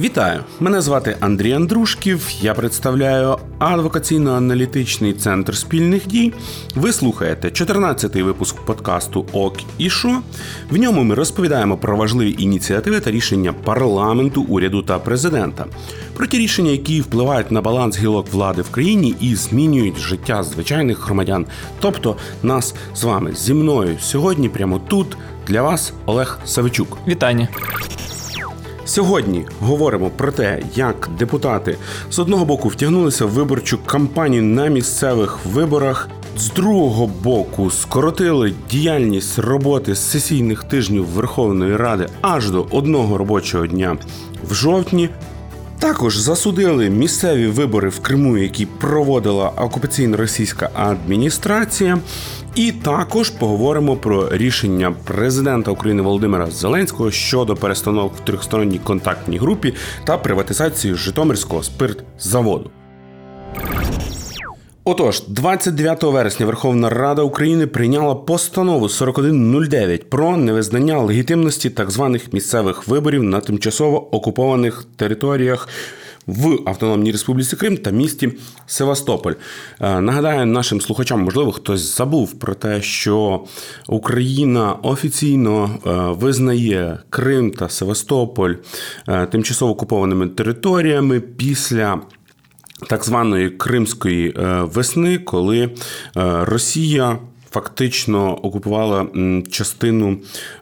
Вітаю! Мене звати Андрій Андрушків. Я представляю адвокаційно-аналітичний центр спільних дій. Ви слухаєте 14-й випуск подкасту ОК і Шо. В ньому ми розповідаємо про важливі ініціативи та рішення парламенту, уряду та президента. Про ті рішення, які впливають на баланс гілок влади в країні і змінюють життя звичайних громадян. Тобто нас з вами зі мною сьогодні, прямо тут, для вас Олег Савичук. Вітання. Сьогодні говоримо про те, як депутати з одного боку втягнулися в виборчу кампанію на місцевих виборах, з другого боку скоротили діяльність роботи сесійних тижнів Верховної Ради аж до одного робочого дня в жовтні. Також засудили місцеві вибори в Криму, які проводила окупаційно російська адміністрація. І також поговоримо про рішення президента України Володимира Зеленського щодо перестановок в трьохсторонній контактній групі та приватизації Житомирського спиртзаводу. Отож, 29 вересня Верховна Рада України прийняла постанову 4109 про невизнання легітимності так званих місцевих виборів на тимчасово окупованих територіях в Автономній Республіці Крим та місті Севастополь. Е, нагадаю нашим слухачам, можливо, хтось забув про те, що Україна офіційно е, визнає Крим та Севастополь е, тимчасово окупованими територіями після. Так званої Кримської весни, коли Росія фактично окупувала частину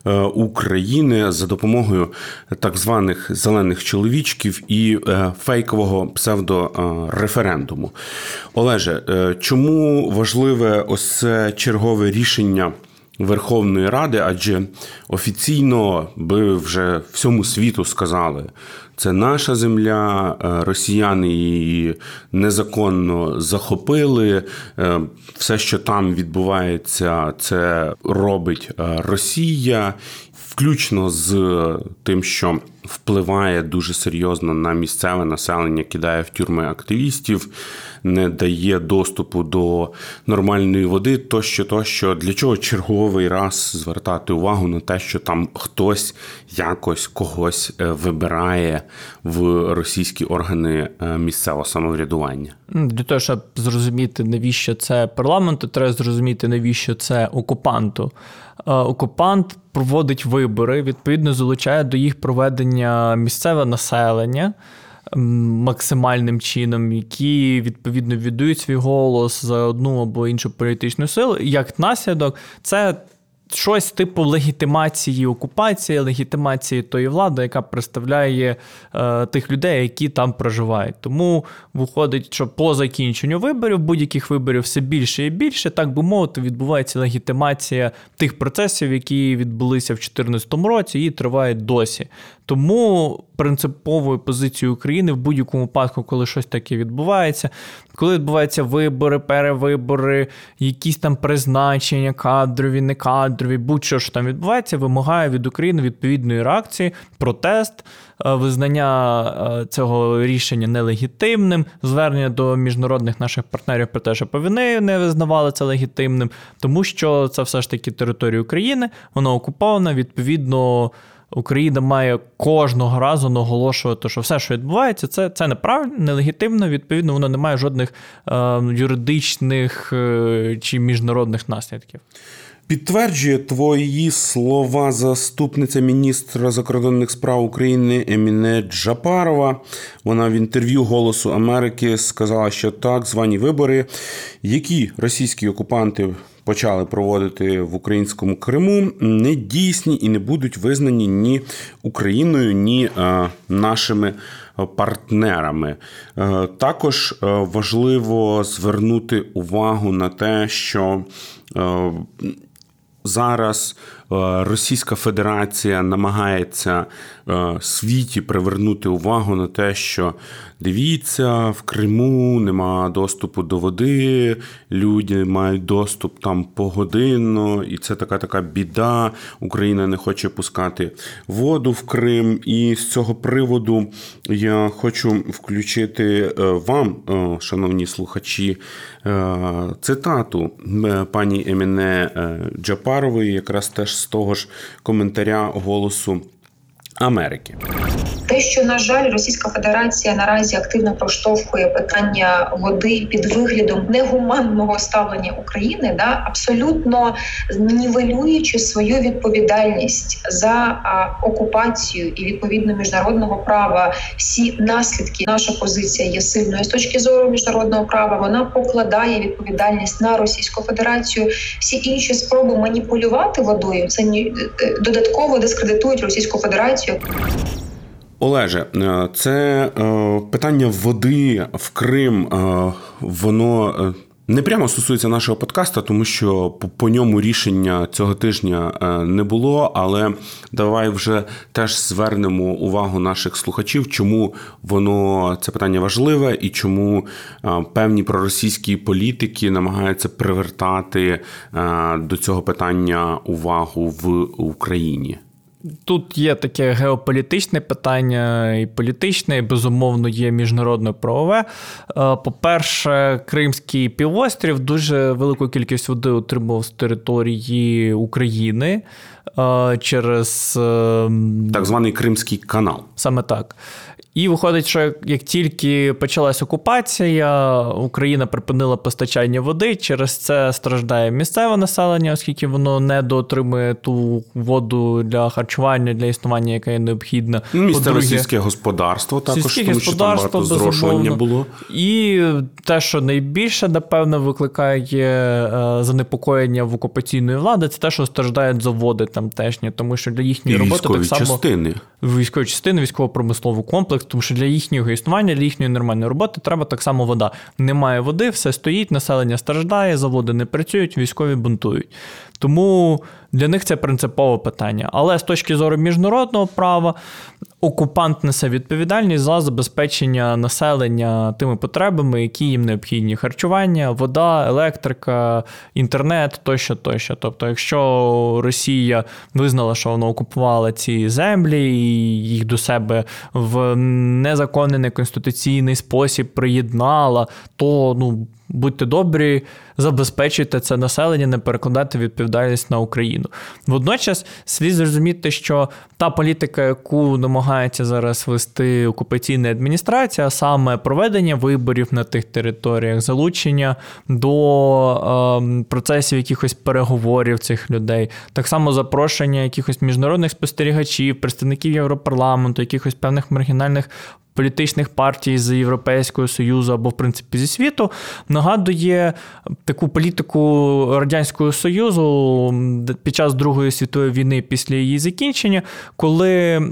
е, України за допомогою так званих зелених чоловічків і е, фейкового псевдореферендуму. Олеже, е, чому важливе ось це чергове рішення? Верховної Ради, адже офіційно би вже всьому світу сказали, це наша земля, е, росіяни її незаконно захопили. Е, все, що там відбувається, це робить е, Росія, включно з тим, що впливає дуже серйозно на місцеве населення, кидає в тюрми активістів, не дає доступу до нормальної води, тощо, тощо для чого черговий раз звертати увагу на те, що там хтось якось когось е, вибирає в російські органи е, місцевого самоврядування. Для того, щоб зрозуміти, навіщо це парламенту, треба зрозуміти, навіщо це окупанту. Е, окупант проводить вибори, відповідно залучає до їх проведення місцеве населення. Максимальним чином, які відповідно віддають свій голос за одну або іншу політичну силу, як наслідок, це щось типу легітимації окупації, легітимації тої влади, яка представляє е, тих людей, які там проживають. Тому виходить, що по закінченню виборів, будь-яких виборів, все більше і більше, так би мовити, відбувається легітимація тих процесів, які відбулися в 2014 році і тривають досі. Тому принциповою позицією України в будь-якому випадку, коли щось таке відбувається, коли відбуваються вибори, перевибори, якісь там призначення, кадрові, не кадрові, будь-що що там відбувається, вимагає від України відповідної реакції, протест, е, визнання е, цього рішення нелегітимним, звернення до міжнародних наших партнерів про те, що повини не визнавали це легітимним, тому що це все ж таки територія України, вона окупована, відповідно. Україна має кожного разу наголошувати, що все, що відбувається, це це неправильно, нелегітимно. Відповідно, воно не має жодних е, юридичних е, чи міжнародних наслідків. Підтверджує твої слова заступниця міністра закордонних справ України Еміне Джапарова. Вона в інтерв'ю Голосу Америки сказала, що так звані вибори, які російські окупанти почали проводити в українському Криму, не дійсні і не будуть визнані ні Україною, ні е, нашими партнерами. Е, також е, важливо звернути увагу на те, що зараз Російська Федерація намагається світі привернути увагу на те, що Дивіться, в Криму нема доступу до води, люди мають доступ там погодинно, і це така така біда. Україна не хоче пускати воду в Крим. І з цього приводу я хочу включити е, вам, е, шановні слухачі, е, цитату пані Еміне Джапарової, якраз теж з того ж коментаря голосу. Америки. Те, що на жаль, Російська Федерація наразі активно проштовхує питання води під виглядом негуманного ставлення України, да абсолютно нівелюючи свою відповідальність за а, окупацію і відповідно міжнародного права, всі наслідки. Наша позиція є сильною з точки зору міжнародного права. Вона покладає відповідальність на Російську Федерацію. Всі інші спроби маніпулювати водою це ні е, додатково дискредитують Російську Федерацію. Олеже, е, це е, питання води в Крим, е, воно не прямо стосується нашого подкаста, тому що по ньому рішення цього тижня не було. Але давай вже теж звернемо увагу наших слухачів, чому воно це питання важливе і чому певні проросійські політики намагаються привертати до цього питання увагу в Україні. Тут є таке геополітичне питання, і політичне, і безумовно є міжнародне правове. Е, по-перше, Кримський півострів дуже велику кількість води отримував з території України е, через е, так званий Кримський канал. Саме так. І виходить, що як тільки почалась окупація, Україна припинила постачання води. Через це страждає місцеве населення, оскільки воно не доотримує ту воду для харчування, для існування, яка є необхідна. Ну, місцеве сільське господарство також сільське тому, що там багато зрошування було. І те, що найбільше, напевно, викликає е, занепокоєння в окупаційної влади, це те, що страждають заводи тамтешні, тому що для їхньої роботи так само частини. військові частини, військово-промисловий комплекс тому що для їхнього існування, для їхньої нормальної роботи треба так само вода. Немає води, все стоїть, населення страждає, заводи не працюють, військові бунтують. Тому для них це принципове питання. Але з точки зору міжнародного права, окупант несе відповідальність за забезпечення населення тими потребами, які їм необхідні: харчування, вода, електрика, інтернет тощо, тощо. Тобто, якщо Росія визнала, що вона окупувала ці землі і їх до себе в незаконний неконституційний спосіб приєднала, то ну будьте добрі, забезпечуйте це населення, не перекладати відповідальність на Україну. Водночас слід зрозуміти, що та політика, яку намагається зараз вести окупаційна адміністрація, саме проведення виборів на тих територіях, залучення до е, процесів якихось переговорів цих людей, так само запрошення якихось міжнародних спостерігачів, представників Європарламенту, якихось певних маргінальних політичних партій з Європейського Союзу або, в принципі, зі світу, нагадує таку політику Радянського Союзу під час Другої світової війни після її закінчення, коли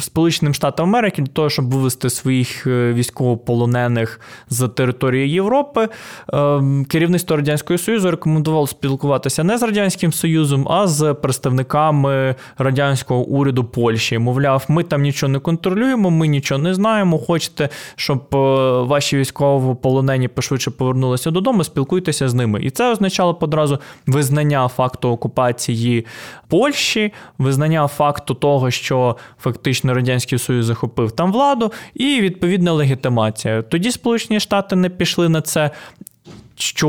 Сполученим Штатам Америки для того, щоб вивести своїх е, військовополонених з території Європи, е, керівництво Радянського Союзу рекомендувало спілкуватися не з Радянським Союзом, а з представниками радянського уряду Польщі. Мовляв, ми там нічого не контролюємо, ми нічого не знаємо знаємо, хочете, щоб е, ваші військовополонені пошвидше повернулися додому, спілкуйтеся з ними. І це означало б одразу визнання факту окупації Польщі, визнання факту того, що фактично Радянський Союз захопив там владу, і відповідна легітимація. Тоді Сполучені Штати не пішли на це що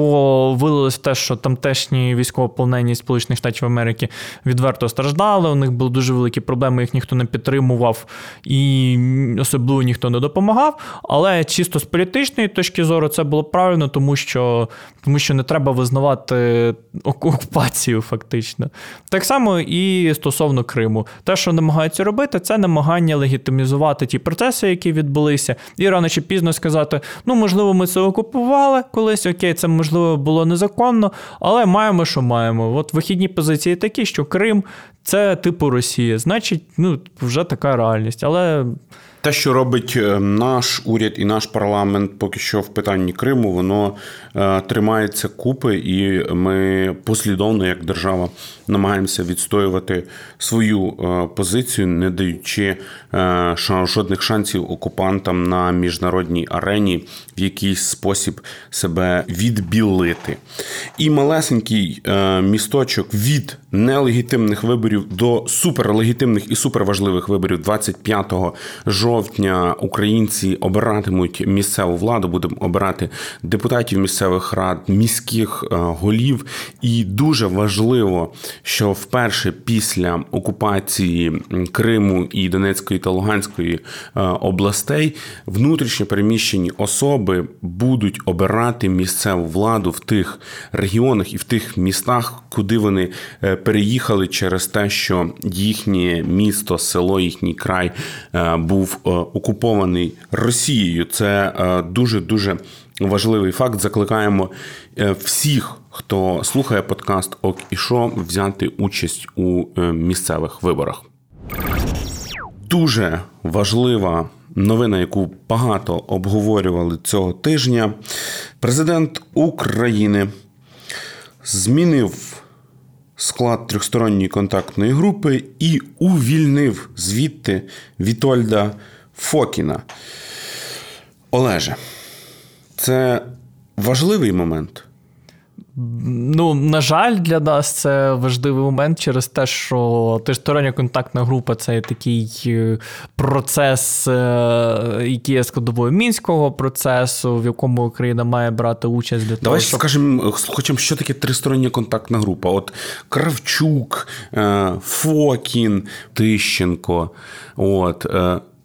вилилось те, що тамтешні військовополонені Сполучених Штатів Америки відверто страждали. У них були дуже великі проблеми, їх ніхто не підтримував і особливо ніхто не допомагав. Але чисто з політичної точки зору це було правильно, тому що тому що не треба визнавати окупацію, фактично. Так само і стосовно Криму. Те, що намагаються робити, це намагання легітимізувати ті процеси, які відбулися, і рано чи пізно сказати: ну можливо, ми це окупували колись. Окей, це можливо було незаконно, але маємо, що маємо. От вихідні позиції такі, що Крим це типу Росія. Значить, ну вже така реальність. Але те, що робить е, наш уряд і наш парламент, поки що в питанні Криму, воно е, тримається купи, і ми послідовно, як держава, намагаємося відстоювати свою е, позицію, не даючи жодних шансів окупантам на міжнародній арені в якийсь спосіб себе відбілити. І малесенький місточок від нелегітимних виборів до суперлегітимних і суперважливих виборів 25 жовтня жовтня українці обиратимуть місцеву владу, будемо обирати депутатів місцевих рад, міських е, голів. І дуже важливо, що вперше після окупації Криму і Донецької та Луганської е, областей внутрішньо переміщені особи будуть обирати місцеву владу в тих регіонах і в тих містах, куди вони е, переїхали через те, що їхнє місто, село, їхній край був окупований Росією. Це дуже дуже важливий факт. Закликаємо е, всіх, хто слухає подкаст Ок і Шо, взяти участь у е, місцевих виборах. Дуже важлива новина, яку багато обговорювали цього тижня. Президент України змінив склад трьохсторонньої контактної групи і увільнив звідти Вітольда Фокіна. Олеже, це важливий момент. Ну, на жаль, для нас це важливий момент через те, що тристороння контактна група це такий е, процес, е, який є складовою мінського процесу, в якому Україна має брати участь для того. Давай щоб... скажемо слухачам, що таке тристороння контактна група. От Кравчук, е, Фокін, Тищенко. От.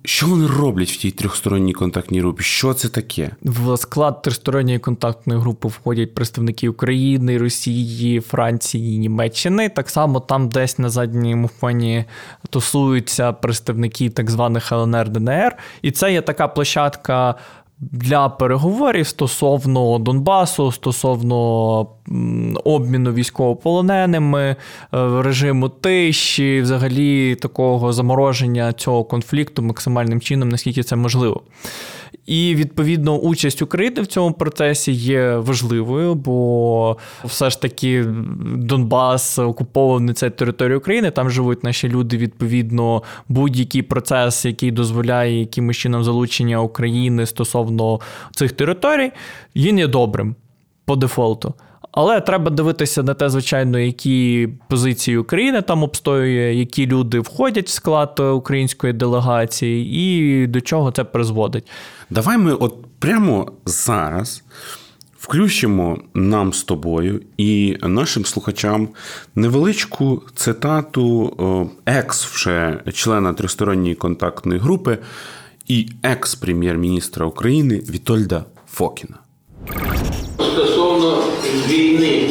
Що вони роблять в тій трьохсторонній контактній групі? Що це таке? В склад тристоронньої контактної групи входять представники України, Росії, Франції, Німеччини. Так само там десь на задньому фоні тусуються представники так званих ЛНР ДНР. І це є така площадка для переговорів стосовно Донбасу, стосовно обміну військовополоненими, е, режиму тиші, взагалі такого замороження цього конфлікту максимальним чином, наскільки це можливо. І відповідно участь України в цьому процесі є важливою, бо все ж таки Донбас окупований це територія України. Там живуть наші люди. Відповідно, будь-який процес, який дозволяє якимось чином залучення України стосовно цих територій, він є добрим по дефолту. Але треба дивитися на те, звичайно, які позиції України там обстоює, які люди входять в склад української делегації, і до чого це призводить. Давай ми от прямо зараз включимо нам з тобою і нашим слухачам невеличку цитату екс вже члена тристоронньої контактної групи і екс-прем'єр-міністра України Вітольда Фокіна. Стосовно війни,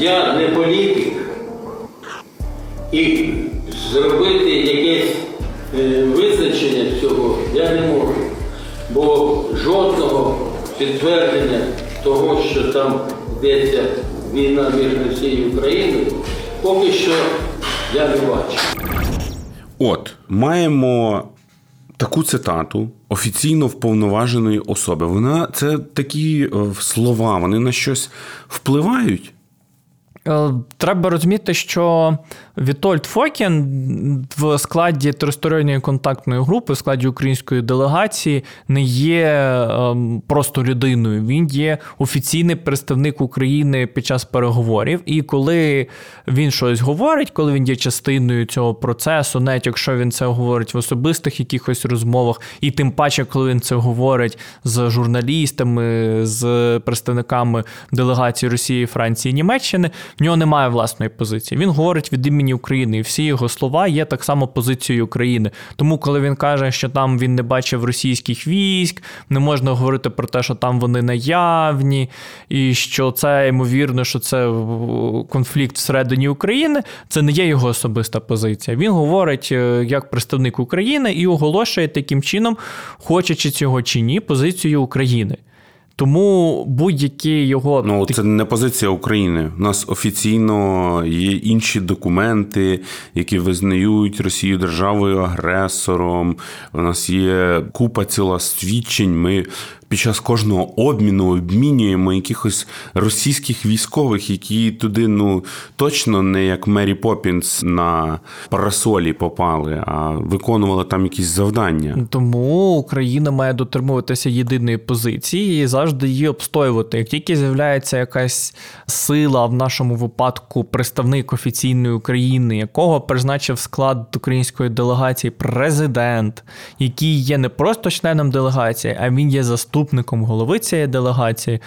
я не політик. І зробити якесь е, визначення цього я не можу. Бо жодного підтвердження того, що там йдеться війна між Росією і Україною, поки що я не бачу. От маємо таку цитату офіційно вповноваженої особи. Вона це такі е, слова, вони на щось впливають. Е, треба розуміти, що Вітольд Фокін в складі тристоронньої контактної групи, в складі української делегації, не є ем, просто людиною. Він є офіційний представник України під час переговорів. І коли він щось говорить, коли він є частиною цього процесу, навіть якщо він це говорить в особистих якихось розмовах, і тим паче, коли він це говорить з журналістами, з представниками делегації Росії, Франції, Німеччини, в нього немає власної позиції. Він говорить від імені України, і всі його слова є так само позицією України. Тому, коли він каже, що там він не бачив російських військ, не можна говорити про те, що там вони наявні, і що це ймовірно, що це конфлікт всередині України. Це не є його особиста позиція. Він говорить е, як представник України і оголошує таким чином, хочучи цього чи ні, позицію України. Тому будь-які його ну це не позиція України. У нас офіційно є інші документи, які визнають Росію державою агресором. У нас є купа ціла свідчень. Ми під час кожного обміну обмінюємо якихось російських військових, які туди ну точно не як Мері Попінс на парасолі попали, а виконували там якісь завдання. Тому Україна має дотримуватися єдиної позиції і завжди її обстоювати. Як тільки з'являється якась сила в нашому випадку, представник офіційної України, якого призначив склад української делегації президент, який є не просто членом делегації, а він є заступником голови цієї делегації,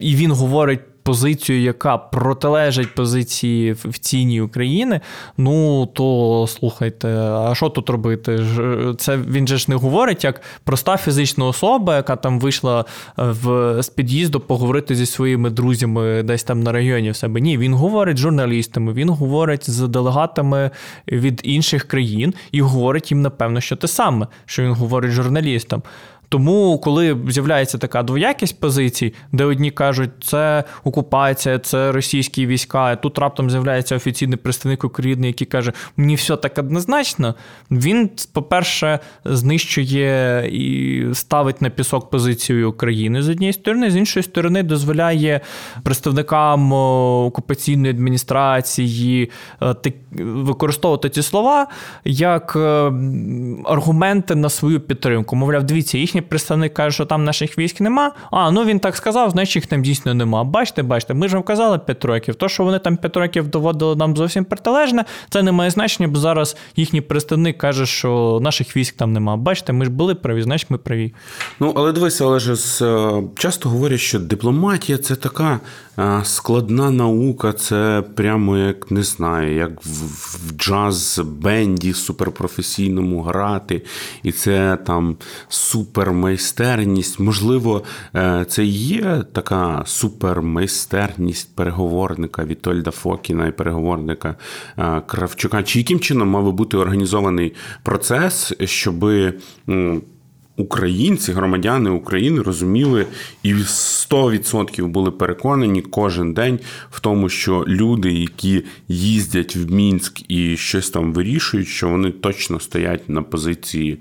і він говорить позицію, яка протилежить позиції офіційній України, ну то слухайте, а що тут робити? Це він же ж не говорить як проста фізична особа, яка там вийшла е, в з під'їзду поговорити зі своїми друзями десь там на районі в себе. Ні, він говорить з журналістами, він говорить з делегатами від інших країн і говорить їм, напевно, що те саме, що він говорить журналістам. Тому, коли з'являється така двоякість позицій, де одні кажуть, це окупація, це російські війська, а тут раптом з'являється офіційний представник України, який каже, мені все так однозначно. Він, по-перше, знищує і ставить на пісок позицію України з однієї сторони, з іншої сторони, дозволяє представникам окупаційної адміністрації е, використовувати ці слова як е, аргументи на свою підтримку. Мовляв, дивіться, їхні їхній представник каже, що там наших військ нема. А, ну він так сказав, значить їх там дійсно нема. Бачите, бачите, ми ж вам казали 5 років. То, що вони там 5 років доводили нам зовсім протилежне, це не має значення, бо зараз їхній представник каже, що наших військ там нема. Бачите, ми ж були праві, значить ми праві. Ну, але дивися, але ж е, часто говорять, що дипломатія це така е, складна наука, це прямо як не знаю, як в джаз-бенді суперпрофесійному грати, і це там супер супермайстерність. Можливо, е, це є така супермайстерність переговорника Вітольда Фокіна і переговорника е, Кравчука. Чи яким чином мав би бути організований процес, щоби українці, громадяни України розуміли і 100% були переконані кожен день в тому, що люди, які їздять в Мінськ і щось там вирішують, що вони точно стоять на позиції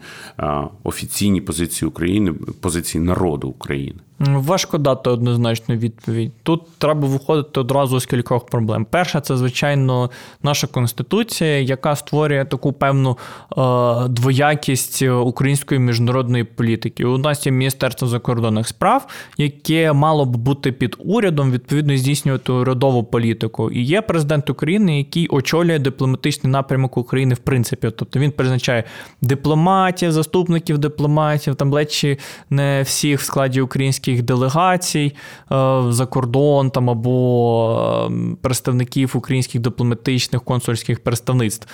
офіційній позиції України, позиції народу України. Важко дати однозначну відповідь. Тут треба виходити одразу з кількох проблем. Перша, це, звичайно, наша конституція, яка створює таку певну е, двоякість української міжнародної політики. У нас є Міністерство закордонних справ, яке мало б бути під урядом, відповідно здійснювати урядову політику. І є президент України, який очолює дипломатичний напрямок України в принципі. Тобто він призначає дипломатів, заступників дипломатів, там ледь не всіх в складі українських українських делегацій е, за кордон там або е, представників українських дипломатичних консульських представництв.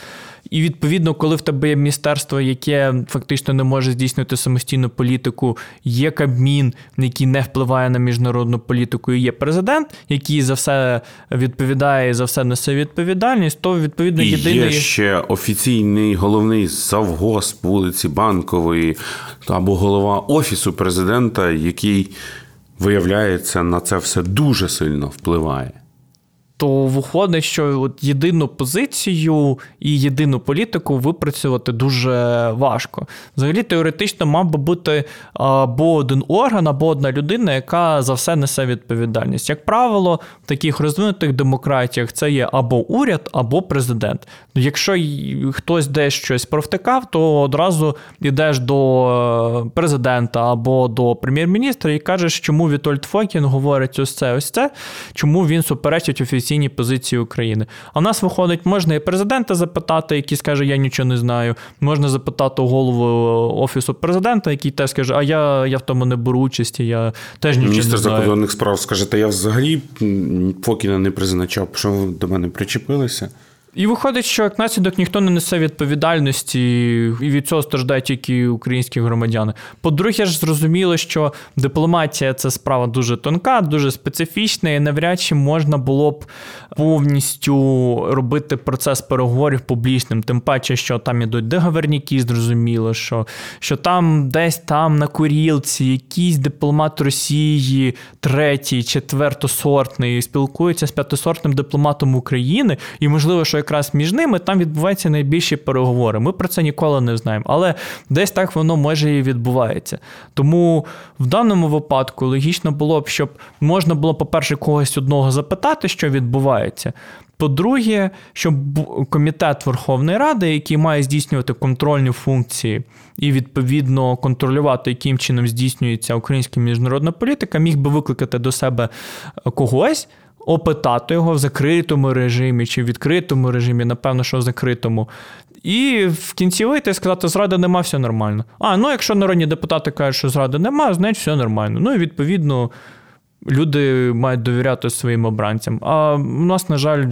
І відповідно, коли в тебе є міністерство, яке фактично не може здійснювати самостійну політику, є Кабмін, який не впливає на міжнародну політику, і є президент, який за все відповідає, за все несе відповідальність, то відповідно і єдиний... є ще офіційний головний завгосп вулиці Банкової або голова офісу президента, який виявляється на це все дуже сильно впливає то виходить, що от єдину позицію і єдину політику випрацювати дуже важко. Взагалі, теоретично мав би бути або один орган, або одна людина, яка за все несе відповідальність. Як правило, в таких розвинутих демократіях це є або уряд, або президент. Якщо хтось десь щось провтикав, то одразу йдеш до е, президента або до прем'єр-міністра і кажеш, чому Вітольд Фокін говорить ось це, ось це, чому він суперечить офіційно офіційні позиції України. А в нас виходить, можна і президента запитати, який скаже, я нічого не знаю. Можна запитати голову офісу президента, який теж скаже, а я я в тому не беру участі, я теж нічого Міністр не знаю. Міністр закордонних справ скаже, та я взагалі Фокіна не призначав, що ви до мене причепилися. І виходить, що як наслідок ніхто не несе відповідальності, і від цього страждають тільки українські громадяни. По-друге, ж зрозуміло, що дипломатія це справа дуже тонка, дуже специфічна, і навряд чи можна було б повністю робити процес переговорів публічним. Тим паче, що там ідуть договорники, зрозуміло, що що там десь там на курілці якийсь дипломат Росії, третій, четвертосортний, спілкується з п'ятисортним дипломатом України, і можливо, що якраз між ними там відбуваються найбільші переговори. Ми про це ніколи не знаємо. Але десь так воно може і відбувається. Тому в даному випадку логічно було б, щоб можна було, по-перше, когось одного запитати, що відбувається. По-друге, щоб комітет Верховної Ради, який має здійснювати контрольні функції і відповідно контролювати, яким чином здійснюється українська міжнародна політика, міг би викликати до себе когось. Опитати його в закритому режимі чи в відкритому режимі, напевно, що в закритому. І в кінці вийти і сказати, зради нема, все нормально. А, ну якщо народні депутати кажуть, що зради нема, значить все нормально. Ну і відповідно люди мають довіряти своїм обранцям. А у нас, на жаль,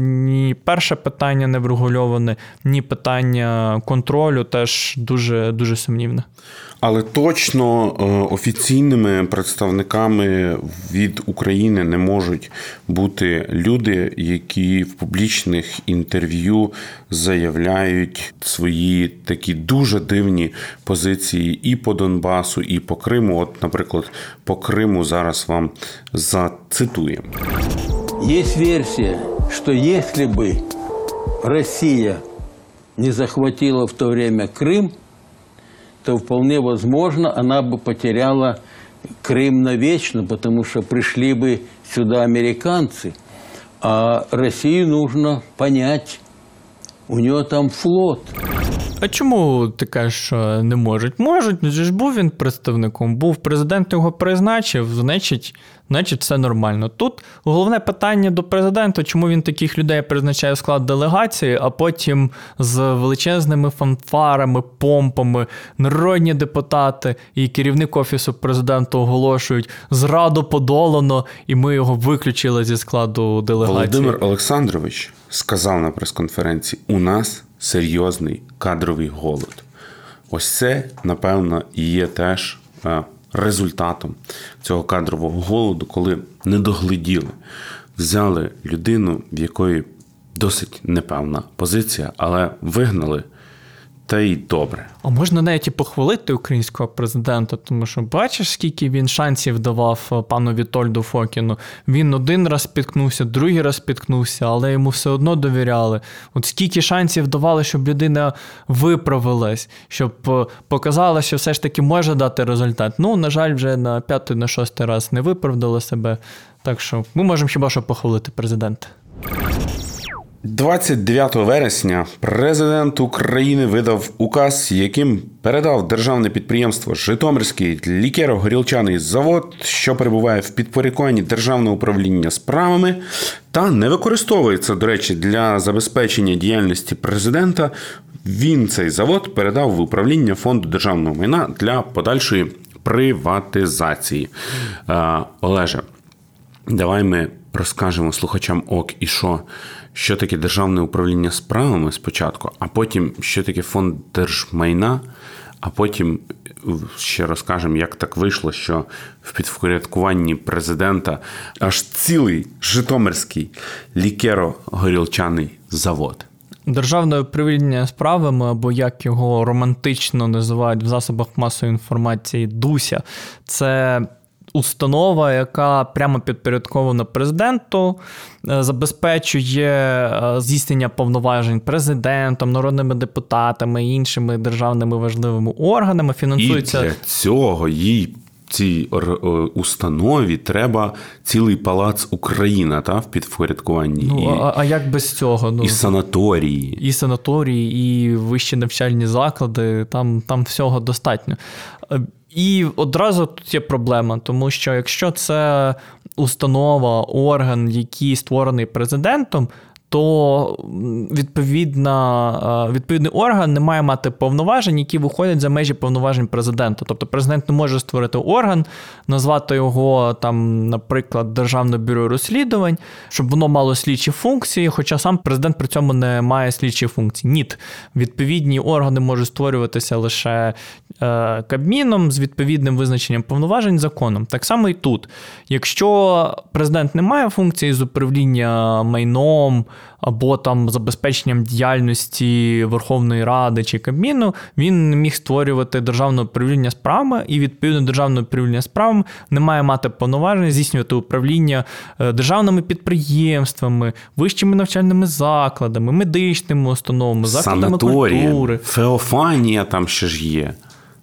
ні перше питання не врегульоване, ні питання контролю теж дуже, дуже сумнівне. Але точно е, офіційними представниками від України не можуть бути люди, які в публічних інтерв'ю заявляють свої такі дуже дивні позиції і по Донбасу, і по Криму. От, наприклад, по Криму зараз вам зацитуємо. Є версія, що якщо б Росія не захватила в то время Крим то вполне возможно, она бы потеряла Крым навечно, потому что пришли бы сюда американцы, а Россию нужно понять, у нього там флот. А чому ти кажеш, що не можуть? Можуть, ну ж був він представником, був президент його призначив, значить, значить, все нормально. Тут головне питання до президента, чому він таких людей призначає в склад делегації, а потім з величезними фанфарами, помпами, народні депутати і керівник офісу президента оголошують зраду подолано, і ми його виключили зі складу делегації. Володимир Олександрович сказав на прес-конференції: у нас серйозний кадровий голод. Ось це, напевно, є теж е, результатом цього кадрового голоду, коли не догляділи, взяли людину, в якої досить непевна позиція, але вигнали та й добре. А можна навіть і похвалити українського президента, тому що бачиш, скільки він шансів давав е, пану Вітольду Фокіну. Він один раз спіткнувся, другий раз спіткнувся, але йому все одно довіряли. От скільки шансів давали, щоб людина виправилась, щоб е, показала, що все ж таки може дати результат. Ну, на жаль, вже на п'ятий, на шостий раз не виправдала себе. Так що ми можемо хіба що похвалити президента. 29 вересня президент України видав указ, яким передав державне підприємство Житомирський лікеро-горілчаний завод, що перебуває в підпорядкуванні державного управління справами, та не використовується, до речі, для забезпечення діяльності президента. Він цей завод передав в управління фонду державного майна для подальшої приватизації. Е, Олеже, давай ми розкажемо слухачам ок і що що таке державне управління справами спочатку, а потім що таке фонд держмайна, а потім ще розкажемо, як так вийшло, що в підпорядкуванні президента аж цілий Житомирський лікеро-горілчаний завод. Державне управління справами, або як його романтично називають в засобах масової інформації, Дуся, це установа, яка прямо підпорядкована президенту, е, забезпечує е, здійснення повноважень президентом, народними депутатами іншими державними важливими органами. Фінансується І для цього їй. Цій установі треба цілий палац Україна та в підпорядкуванні. Ну, і, а, а як без цього? Ну, І санаторії. І санаторії, і вищі навчальні заклади, там, там всього достатньо. І одразу тут є проблема, тому що якщо це установа, орган, який створений президентом, то відповідна, відповідний орган не має мати повноважень, які виходять за межі повноважень президента. Тобто президент не може створити орган, назвати його там, наприклад, Державне бюро розслідувань, щоб воно мало слідчі функції, хоча сам президент при цьому не має слідчі функції. Ні, відповідні органи можуть створюватися лише е, Кабміном з відповідним визначенням повноважень законом. Так само і тут. Якщо президент не має функції з управління майном, або там забезпеченням діяльності Верховної Ради чи Кабміну, він не міг створювати державне управління справами, і відповідно державне управління справами не має мати повноважень здійснювати управління е, державними підприємствами, вищими навчальними закладами, медичними установами, закладами Санаторії, культури. Феофанія там ще ж є.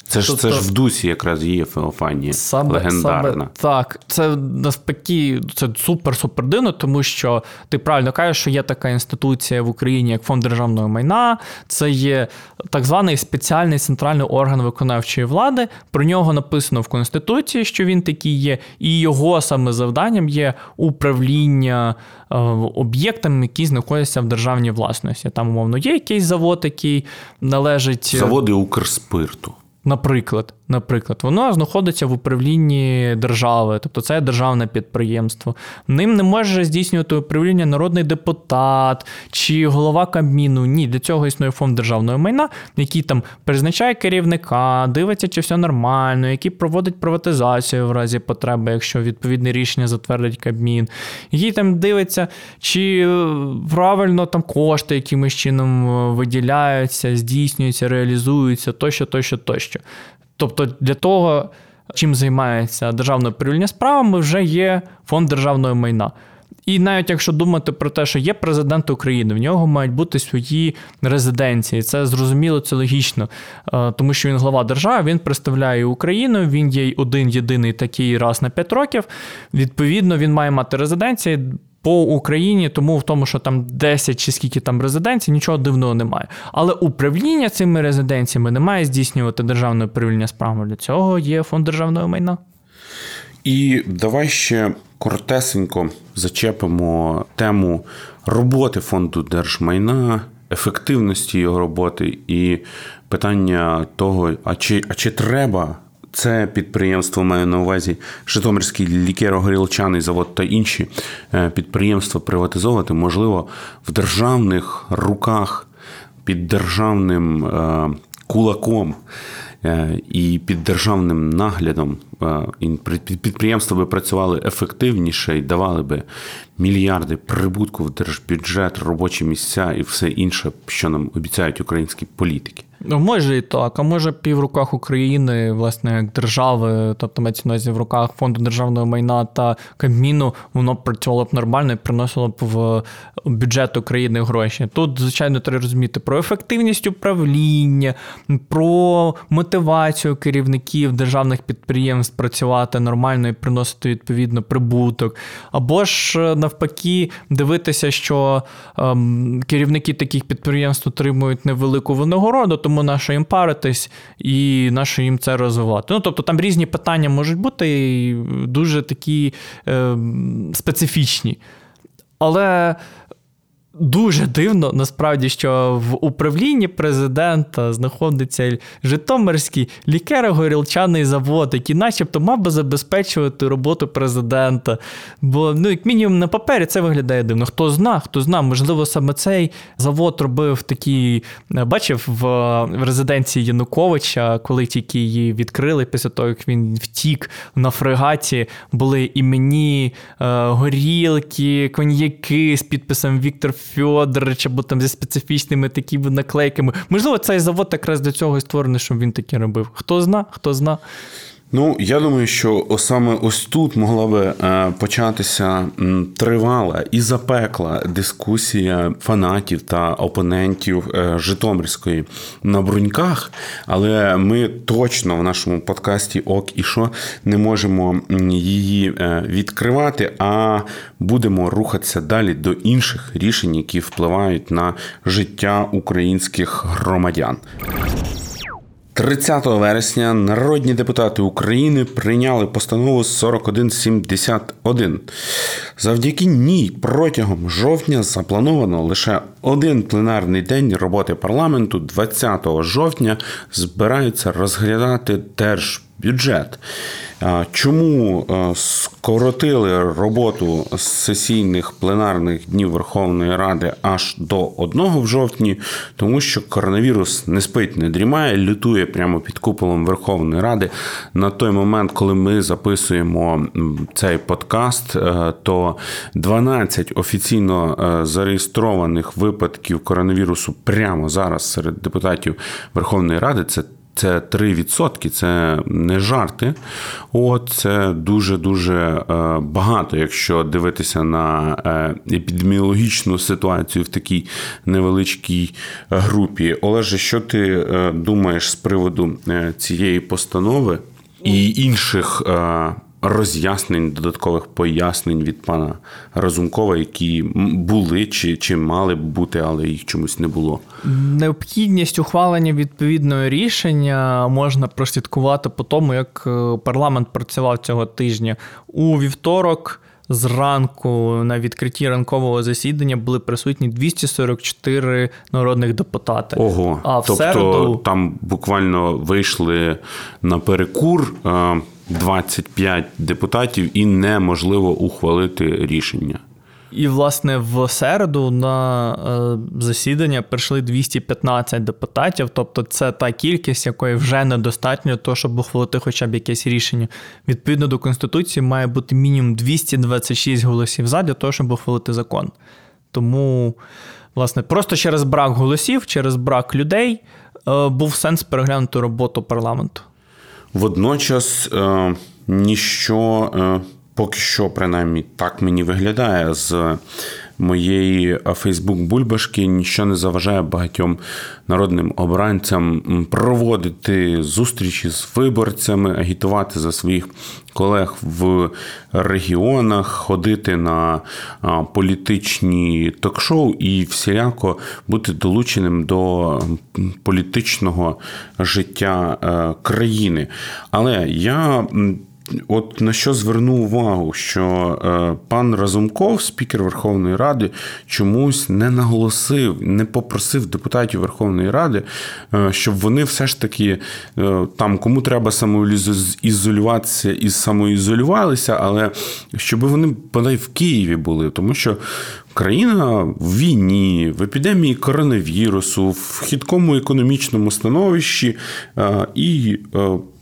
Це ж, це ж Тобто- в дусі якраз є Феофанія. Саме, легендарна. Саме, так, це навпаки, це супер-супер дивно, тому що ти правильно кажеш, що є така інституція в Україні, як фонд державного майна. Це є так званий спеціальний центральний орган виконавчої влади. Про нього написано в Конституції, що він такий є, і його саме завданням є управління е, об'єктами, які знаходяться в державній власності. Там, умовно, є якийсь завод, який належить. Заводи Укрспирту. Наприклад, наприклад, воно знаходиться в управлінні держави, тобто це державне підприємство. Ним не може здійснювати управління народний депутат чи голова Кабміну. Ні, для цього існує фонд державного майна, який там призначає керівника, дивиться, чи все нормально, який проводить приватизацію в разі потреби, якщо відповідне рішення затвердить Кабмін, який там дивиться, чи е, правильно там кошти якимось чином е, виділяються, здійснюються, реалізуються, тощо, тощо, тощо. Тобто для того, чим займається державне управління справами, вже є фонд державного майна. І навіть якщо думати про те, що є президент України, в нього мають бути свої резиденції. Це зрозуміло, це логічно, Е, тому що він глава держави, він представляє Україну, він є один єдиний такий раз на 5 років. Відповідно, він має мати резиденції. По Україні, тому в тому, що там 10 чи скільки там резиденцій, нічого дивного немає. Але управління цими резиденціями не має здійснювати державне управління справами. Для цього є фонд державного майна. І давай ще коротесенько зачепимо тему роботи фонду держмайна, ефективності його роботи і питання того, а чи, а чи треба це підприємство маю на увазі Житомирський лікеро-горілчаний завод та інші е, підприємства приватизовувати, можливо, в державних руках під державним е, кулаком е, і під державним наглядом підприємства би працювали ефективніше і давали би мільярди прибутку в держбюджет, робочі місця і все інше, що нам обіцяють українські політики. Ну, може і так, а може і в руках України, власне, як держави, тобто мається на увазі в руках фонду державного майна та Кабміну, воно працювало б нормально і приносило б в бюджет України гроші. Тут, звичайно, треба розуміти про ефективність управління, про мотивацію керівників державних підприємств працювати нормально і приносити відповідно прибуток. Або ж е, навпаки, дивитися, що ем, керівники таких підприємств отримують невелику винагороду, тому нащо їм паритись і нащо їм це розвивати. Ну, тобто там різні питання можуть бути і дуже такі е, специфічні. Але дуже дивно, насправді, що в управлінні президента знаходиться Житомирський лікеро-горілчаний завод, який начебто мав би забезпечувати роботу президента. Бо, ну, як мінімум, на папері це виглядає дивно. Хто зна, хто зна, можливо, саме цей завод робив такі, бачив в, резиденції Януковича, коли тільки її відкрили після того, як він втік на фрегаті, були іменні е, горілки, коньяки з підписом Віктор Фьодорович, або там зі специфічними такими наклейками. Можливо, цей завод якраз для цього і створений, щоб він таке робив. Хто зна, хто зна. Ну, я думаю, що саме ось тут могла би е, початися тривала і запекла дискусія фанатів та опонентів е, Житомирської на бруньках. Але ми точно в нашому подкасті Ок і що не можемо її е, відкривати, а будемо рухатися далі до інших рішень, які впливають на життя українських громадян. 30 вересня народні депутати України прийняли постанову 4171. Завдяки ній протягом жовтня заплановано лише один пленарний день роботи парламенту. 20 жовтня збираються розглядати бюджет. Чому скоротили роботу сесійних пленарних днів Верховної Ради аж до одного в жовтні? Тому що коронавірус не спить, не дрімає, лютує прямо під куполом Верховної Ради. На той момент, коли ми записуємо цей подкаст, е, то 12 офіційно е, зареєстрованих випадків коронавірусу прямо зараз серед депутатів Верховної Ради. Це це 3%, це не жарти. От Це дуже-дуже е, багато, якщо дивитися на е, епідеміологічну ситуацію в такій невеличкій групі. Олеже, що ти е, думаєш з приводу цієї постанови і інших роз'яснень, додаткових пояснень від пана Разумкова, які були чи чи мали б бути, але їх чомусь не було. Необхідність ухвалення відповідного рішення можна прослідкувати по тому, як е, парламент працював цього тижня у вівторок. Зранку на відкритті ранкового засідання були присутні 244 народних депутати. Ого, а в тобто середу... там буквально вийшли на перекур. Е, 25 депутатів і неможливо ухвалити рішення. І, власне, в середу на е, засідання прийшли 215 депутатів, тобто це та кількість, якої вже недостатньо, того, щоб ухвалити хоча б якесь рішення. Відповідно до Конституції, має бути мінімум 226 голосів за для того, щоб ухвалити закон. Тому, власне, просто через брак голосів, через брак людей е, був сенс переглянути роботу парламенту. Водночас е, ніщо е, поки що, принаймні, так мені виглядає з моєї Фейсбук-бульбашки, ніщо не заважає багатьом народним обранцям проводити зустрічі з виборцями, агітувати за своїх колег в регіонах, ходити на політичні ток-шоу і всіляко бути долученим до політичного життя е, країни. Але я От на що звернув увагу, що е, пан Разумков, спікер Верховної Ради, чомусь не наголосив, не попросив депутатів Верховної Ради, е, щоб вони все ж таки е, там кому треба самоізолюватися і самоізолювалися, але щоб вони бодай в Києві були, тому що. Країна в війні, в епідемії коронавірусу, в хиткому економічному становищі і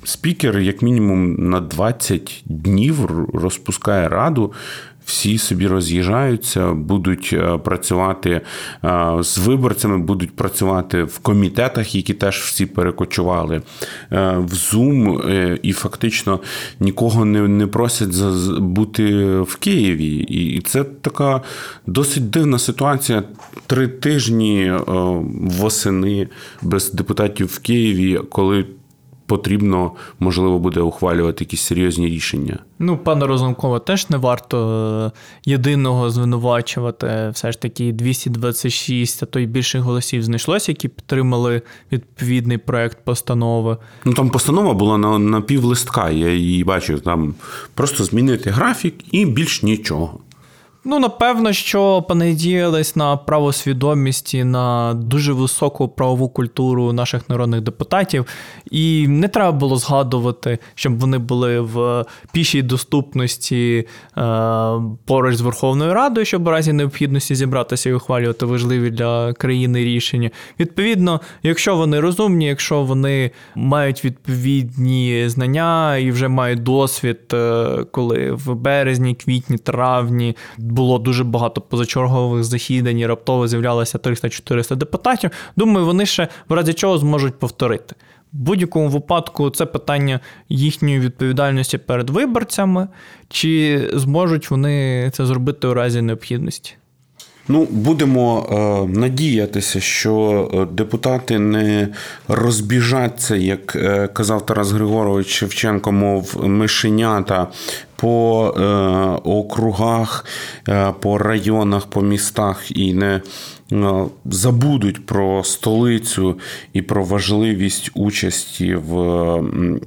спікер, як мінімум, на 20 днів розпускає раду. Всі собі роз'їжджаються, будуть е, працювати е, з виборцями, будуть працювати в комітетах, які теж всі перекочували е, в Zoom, і фактично нікого не не просять бути в Києві. І це така досить дивна ситуація. Три тижні восени без депутатів в Києві, коли потрібно, можливо, буде ухвалювати якісь серйозні рішення. Ну, пане Розумкова, теж не варто е, єдиного звинувачувати. Все ж таки 226, а то й більше голосів знайшлося, які підтримали відповідний проект постанови. Ну там постанова була на, на пів листка. Я її бачив. Там просто змінити графік і більш нічого. Ну, напевно, що понадіялись на правосвідомість і на дуже високу правову культуру наших народних депутатів, і не треба було згадувати, щоб вони були в пішій доступності е, поруч з Верховною Радою, щоб у разі необхідності зібратися і ухвалювати важливі для країни рішення. Відповідно, якщо вони розумні, якщо вони мають відповідні знання і вже мають досвід, е, коли в березні, квітні, травні було дуже багато позачергових засідань, раптово з'являлося 300-400 депутатів. Думаю, вони ще в разі чого зможуть повторити. В будь-якому випадку це питання їхньої відповідальності перед виборцями, чи зможуть вони це зробити у разі необхідності. Ну, будемо е, надіятися, що е, депутати не розбіжаться, як е, казав Тарас Григорович Шевченко, мов мишенята по е, округах, е, по районах, по містах і не е, забудуть про столицю і про важливість участі в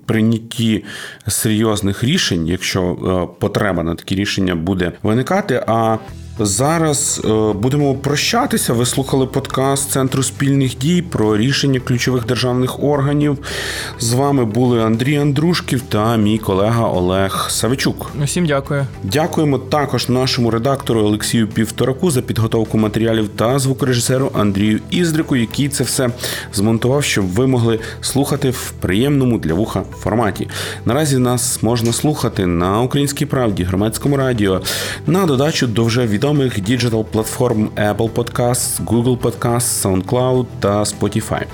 прийнятті серйозних рішень, якщо потреба на такі рішення буде виникати. А Зараз е, будемо прощатися. Ви слухали подкаст Центру спільних дій про рішення ключових державних органів. З вами були Андрій Андрушків та мій колега Олег Савичук. Усім дякую. Дякуємо також нашому редактору Олексію Півтораку за підготовку матеріалів та звукорежисеру Андрію Іздрику, який це все змонтував, щоб ви могли слухати в приємному для вуха форматі. Наразі нас можна слухати на українській правді, громадському радіо, на додачу до вже відомих діджитал платформ Apple Podcasts, Google Podcasts, SoundCloud та Spotify.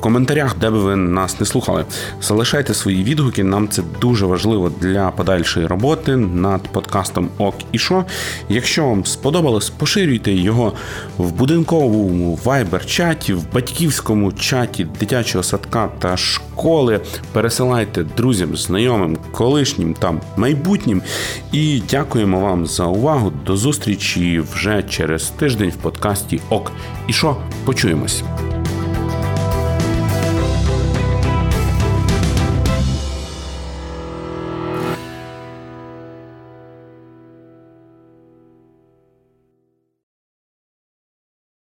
В коментарях, де би ви нас не слухали, залишайте свої відгуки. Нам це дуже важливо для подальшої роботи над подкастом Ок і Шо. Якщо вам сподобалось, поширюйте його в будинковому вайбер-чаті, в батьківському чаті дитячого садка та школи. Пересилайте друзям, знайомим, колишнім та майбутнім. І дякуємо вам за увагу. До зустрічі вже через тиждень в подкасті Ок і Шо. Почуємось.